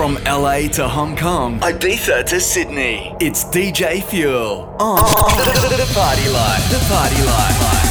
From LA to Hong Kong, Ibiza to Sydney, it's DJ Fuel on oh. the, the Party Life. The Party Life.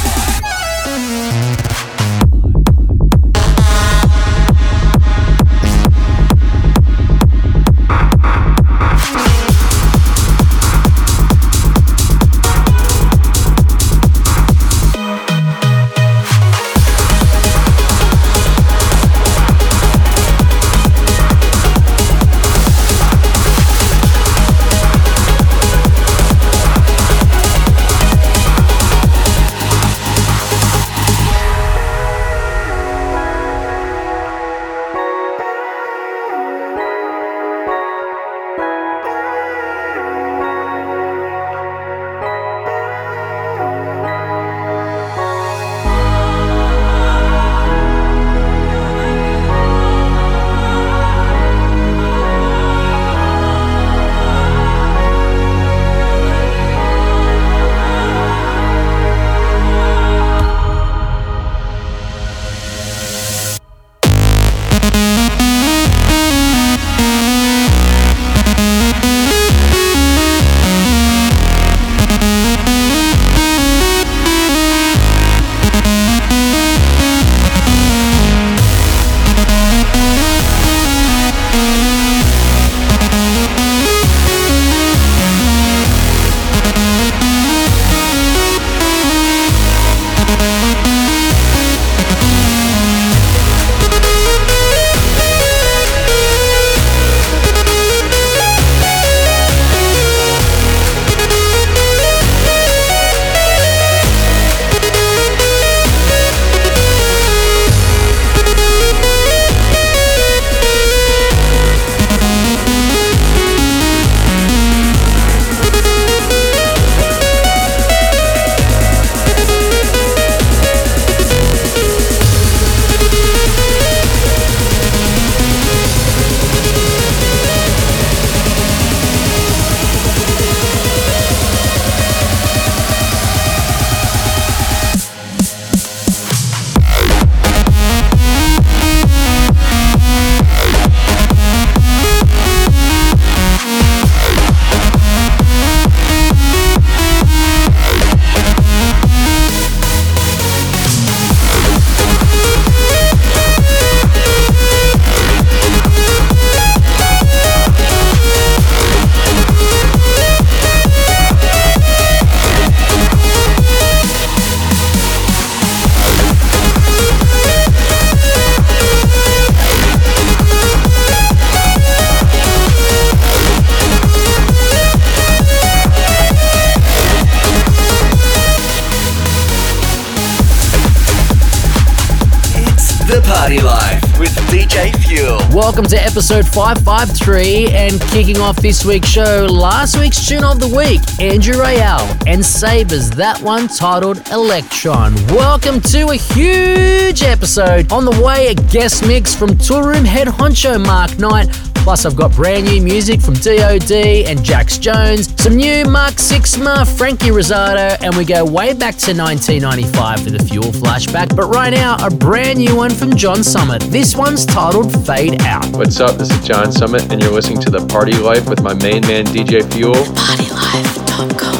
Episode 553 and kicking off this week's show, last week's tune of the week, Andrew Rayel and Sabres, that one titled Electron. Welcome to a huge episode. On the way, a guest mix from Toolroom head honcho Mark Knight Plus, I've got brand new music from DOD and Jax Jones, some new Mark Sixma, Frankie Rosato, and we go way back to 1995 for the Fuel flashback. But right now, a brand new one from John Summit. This one's titled Fade Out. What's up? This is John Summit, and you're listening to The Party Life with my main man, DJ Fuel. PartyLife.com.au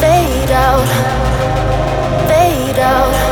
fade out, fade out.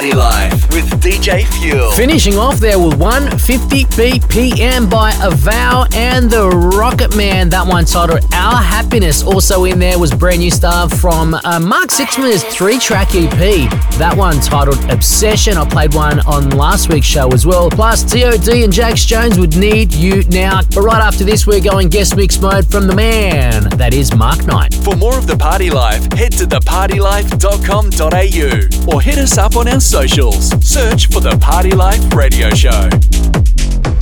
body line. Finishing off there with 150 BPM by Avow and the Rocket Man. That one titled Our Happiness. Also in there was brand new stuff from uh, Mark Sixma's three track EP. That one titled Obsession. I played one on last week's show as well. Plus, DOD and Jax Jones would need you now. But right after this, we're going guest mix mode from the man. That is Mark Knight. For more of The Party Life, head to thepartylife.com.au or hit us up on our socials. Search for The Party Life Radio Show.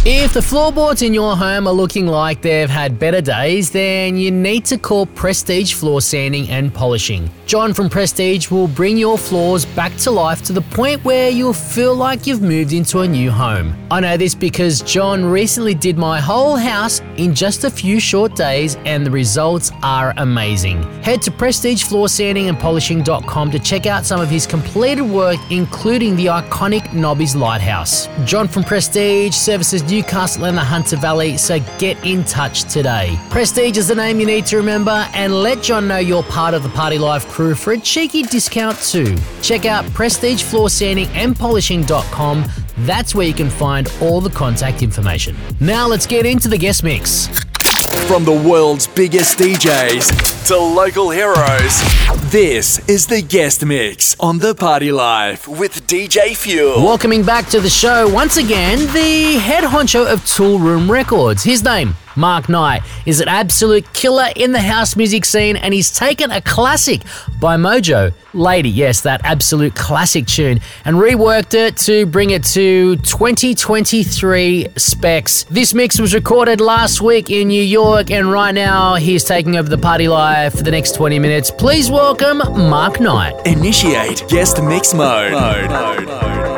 If the floorboards in your home are looking like they've had better days, then you need to call Prestige Floor Sanding and Polishing. John from Prestige will bring your floors back to life to the point where you'll feel like you've moved into a new home. I know this because John recently did my whole house in just a few short days and the results are amazing. Head to prestigefloorsandingandpolishing.com to check out some of his completed work including the iconic Nobby's Lighthouse. John from Prestige services new Newcastle and the Hunter Valley, so get in touch today. Prestige is the name you need to remember, and let John know you're part of the Party Life crew for a cheeky discount too. Check out Prestige Floor Sanding and Polishing.com. That's where you can find all the contact information. Now let's get into the guest mix. From the world's biggest DJs to local heroes, this is the guest mix on The Party Life with DJ Fuel. Welcoming back to the show once again, the head honcho of Toolroom Records. His name, Mark Knight, is an absolute killer in the house music scene and he's taken a classic by Modjo, Lady, yes, that absolute classic tune, and reworked it to bring it to 2023 specs. This mix was recorded last week in New York and right now he's taking over the party live for the next 20 minutes. Please welcome Mark Knight. Initiate guest mix mode. mode. mode. mode.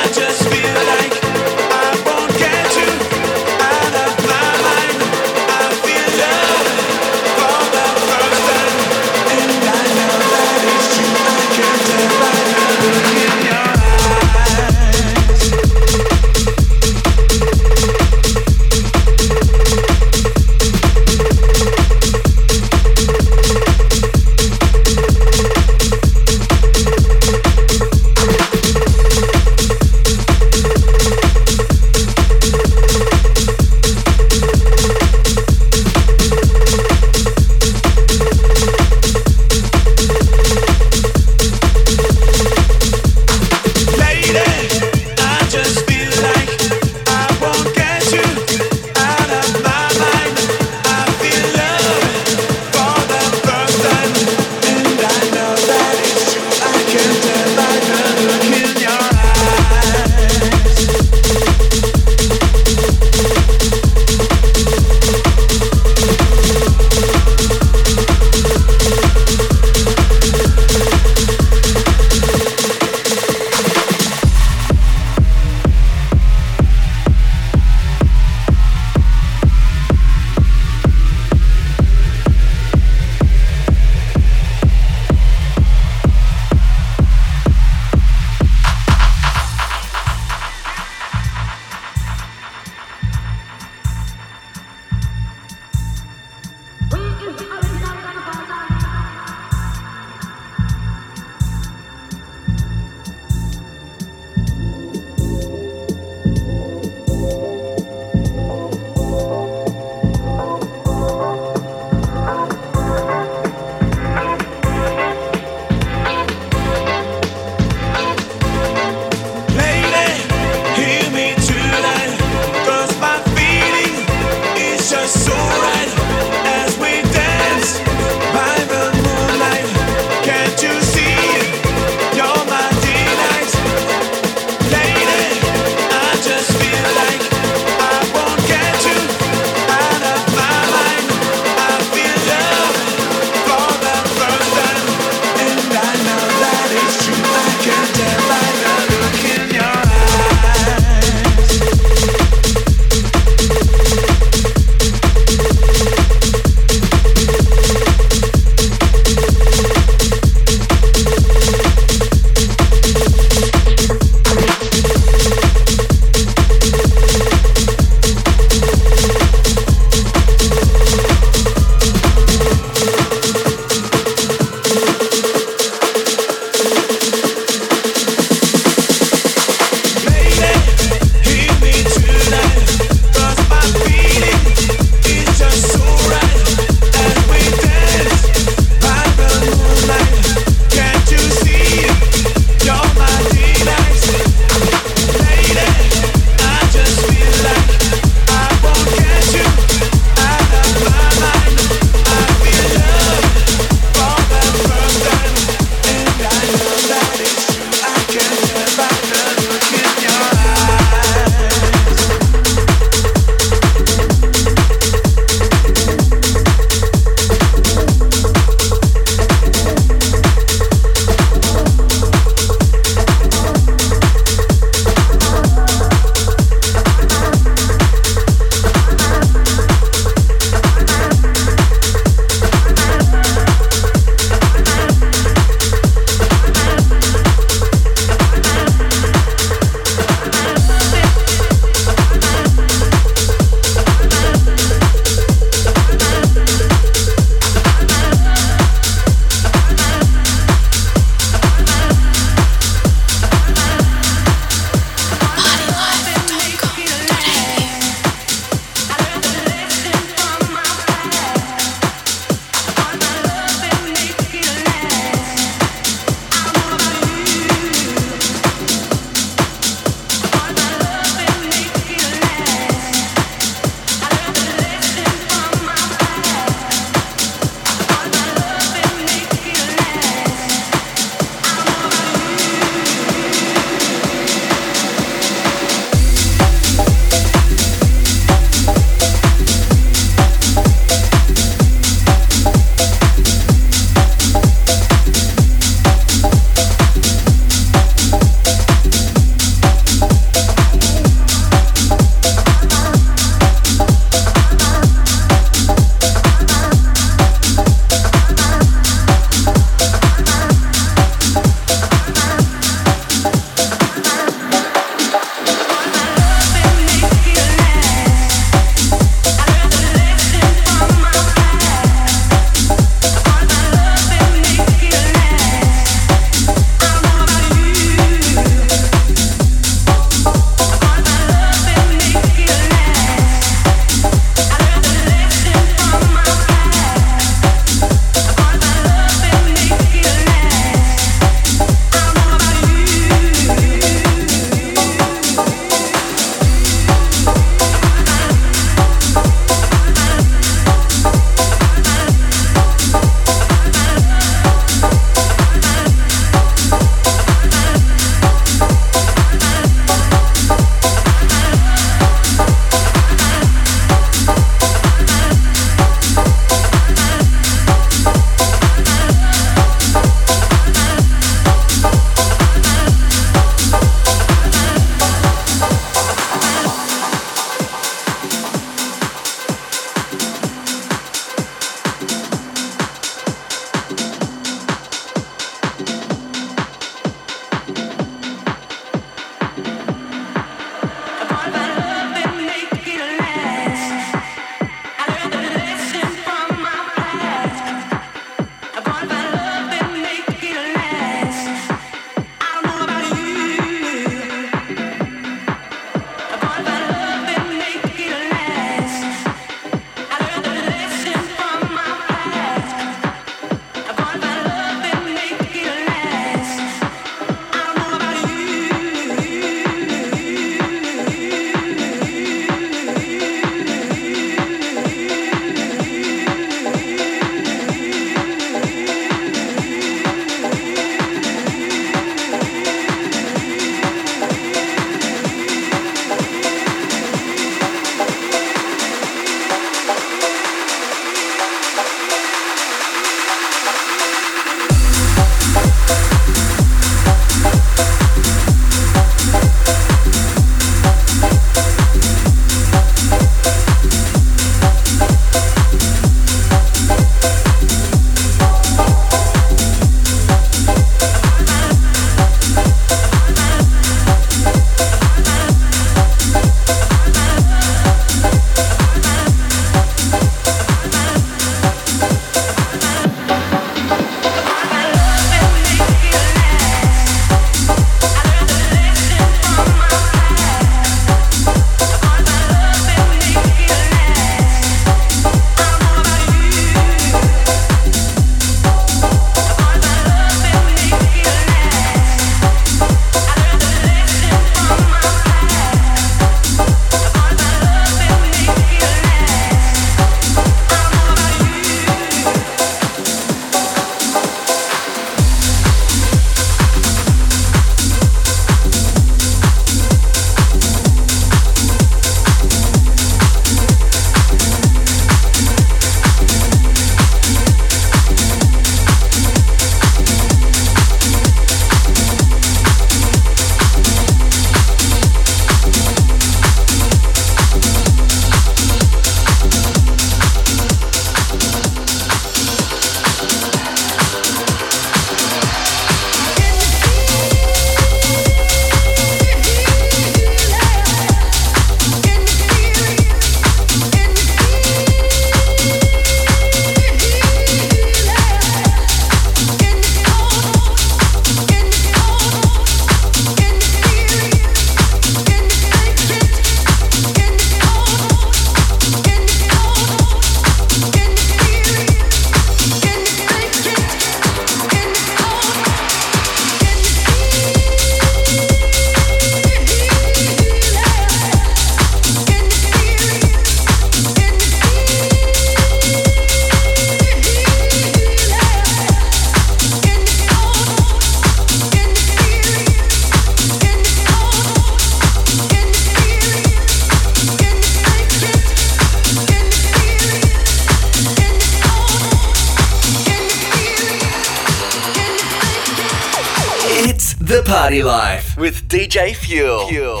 DJ Fuel. Fuel.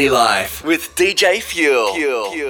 Party Life with DJ Fuel. Fuel. Fuel.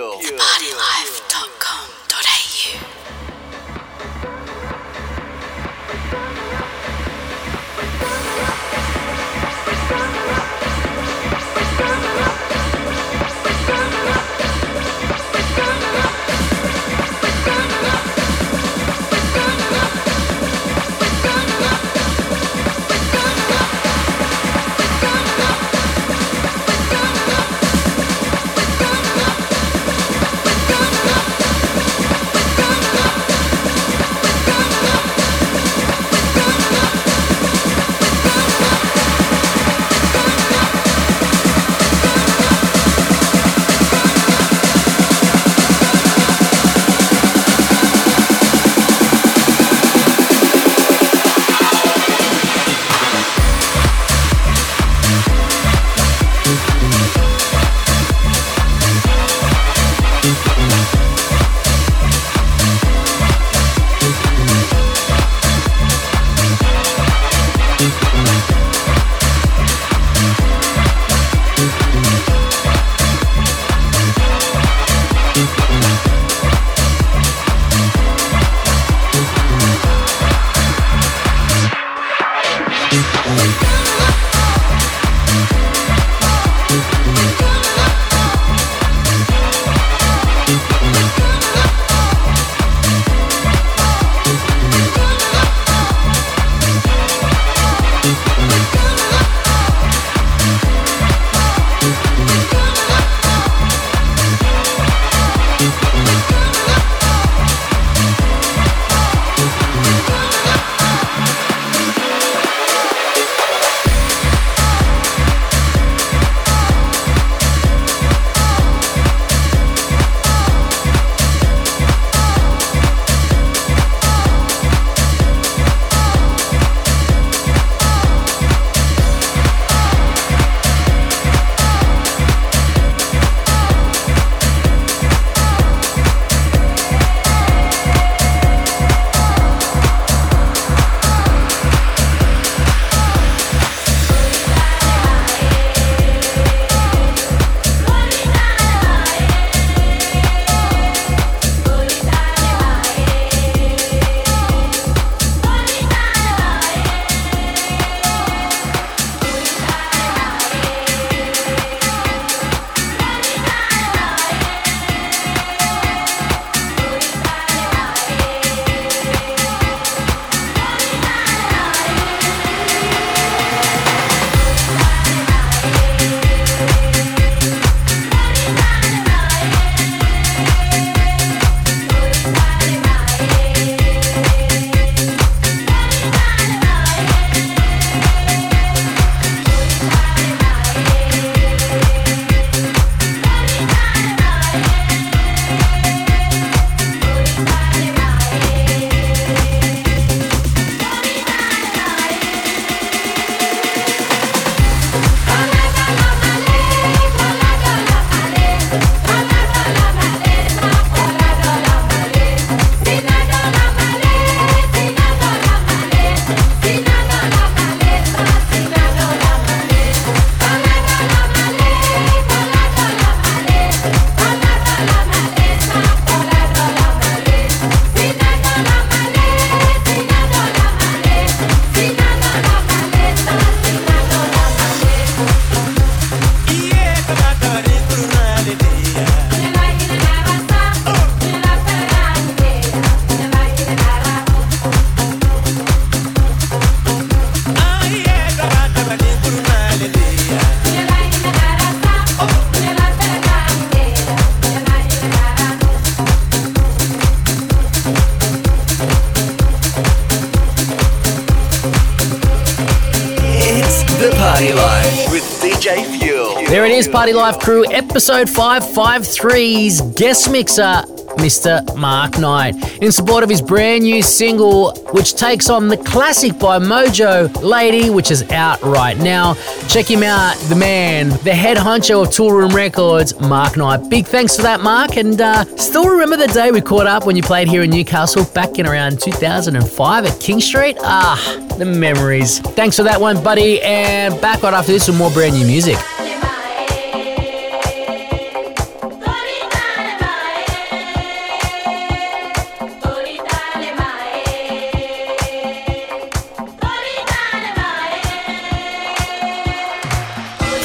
Party Life crew, episode 553's guest mixer. Mr. Mark Knight, in support of his brand new single, which takes on the classic by Modjo Lady, which is out right now. Check him out, the man, the head honcho of Toolroom Records, Mark Knight. Big thanks for that, Mark. And uh, still remember the day we caught up when you played here in Newcastle back in around 2005 at King Street? Ah, the memories. Thanks for that one, buddy. And back right after this with more brand new music.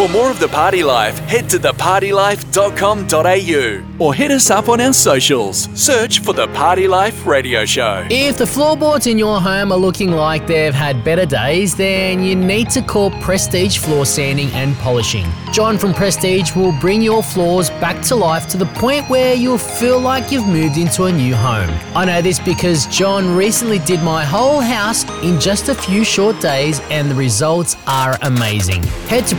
For more of the party life, head to thepartylife.com.au or hit us up on our socials. Search for the Party Life Radio Show. If the floorboards in your home are looking like they've had better days, then you need to call Prestige Floor Sanding and Polishing. John from Prestige will bring your floors back to life to the point where you'll feel like you've moved into a new home. I know this because John recently did my whole house in just a few short days and the results are amazing. Head to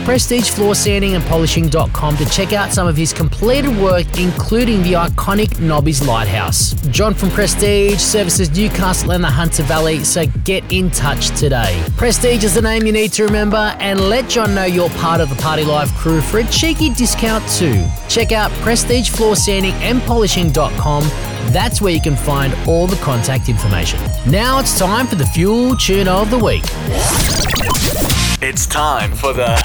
prestigefloorsandingandpolishing.com to check out some of his completed work including the iconic Nobby's Lighthouse. John from Prestige services Newcastle and the Hunter Valley, so get in touch today. Prestige is the name you need to remember and let John know you're part of the Party Life crew for a cheeky discount too. Check out prestigefloorsandingandpolishing.com. That's where you can find all the contact information. Now it's time for the Fuel Tune of the Week. It's time for the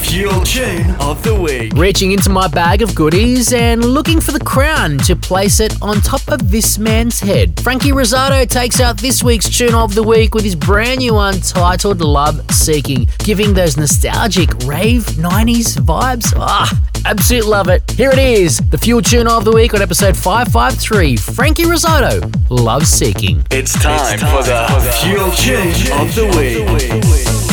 Fuel Tune of the Week. Reaching into my bag of goodies and looking for the crown to place it on top of this man's head. Frankie Rosato takes out this week's tune of the week with his brand new one titled Love Seeking, giving those nostalgic rave 90s vibes. Ah, absolute love it. Here it is, the Fuel Tune of the Week on episode 553 Frankie Rosato, Love Seeking. It's time, it's time for, the for the Fuel Tune of the Week. It's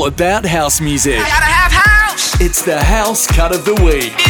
all about house music. House. It's the house cut of the week.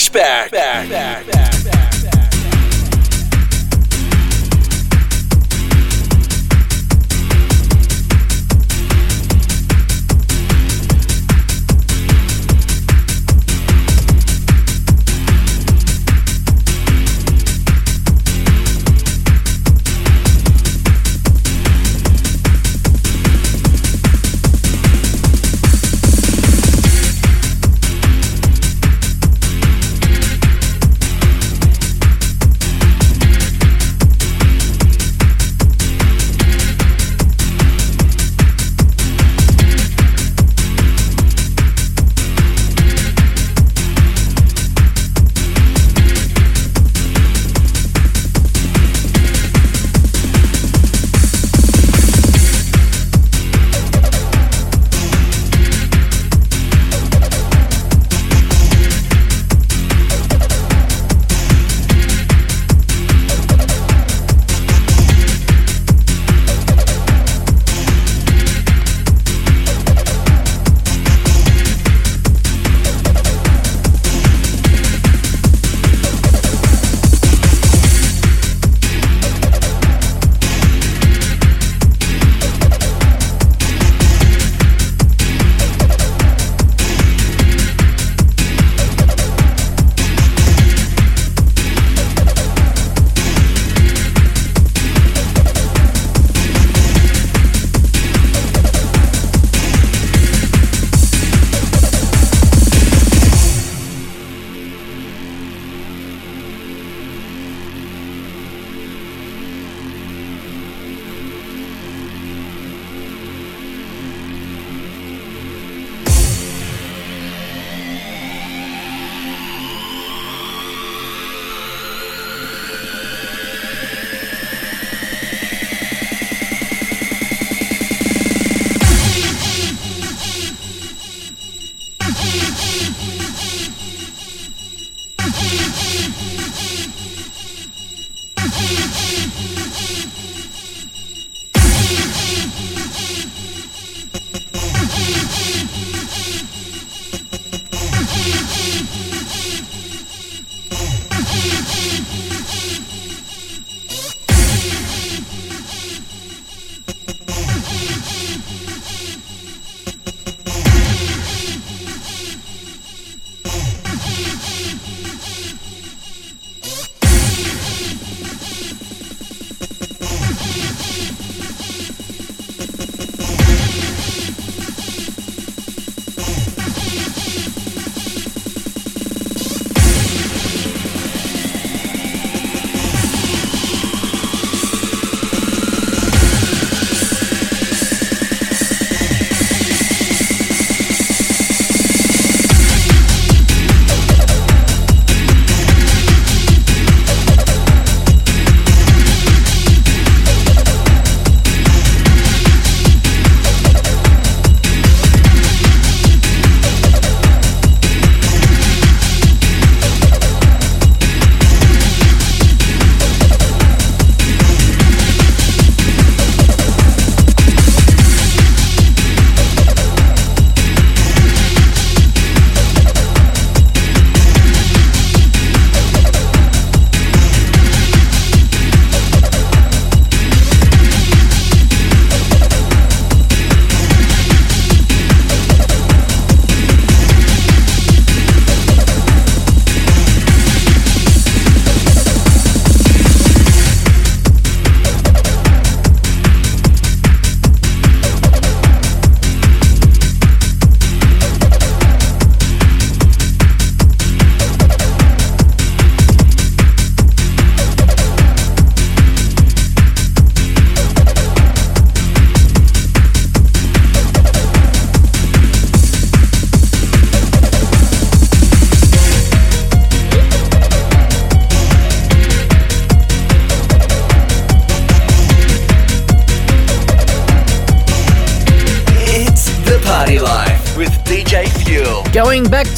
Flashback.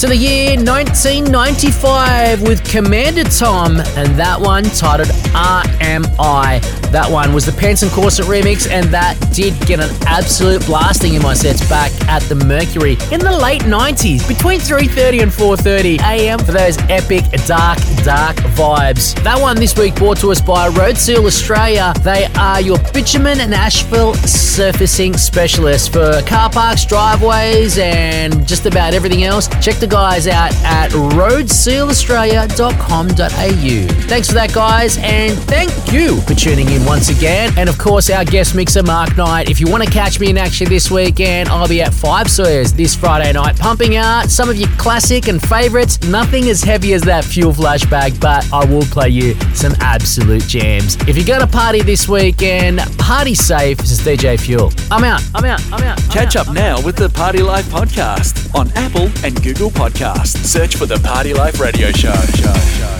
To the year 1995 with Commander Tom, and that one titled RMI. That one was the Pants and Corset remix, and that did get an absolute blasting in my sets back at the Mercury in the late 90s, between 3:30 and 4:30 a.m. for those epic dark, dark vibes. That one this week brought to us by Road Seal Australia. They are your bitumen and asphalt surfacing specialists for car parks, driveways, and just about everything else. Check the guys out at roadsealaustralia.com.au. Thanks for that, guys, and thank you for tuning in once again. And of course, our guest mixer, Mark Knight. If you want to catch me in action this weekend, I'll be at Five Sawyers this Friday night, pumping out some of your classic and favourites. Nothing as heavy as that fuel flashback, but I will play you some absolute jams. If you're going to party this weekend, party safe. This is DJ Fuel. I'm out. I'm out. I'm out. I'm Catch out. up now with the Party Life podcast on Apple and Google Podcasts. Search for the Party Life Radio Show. show, show.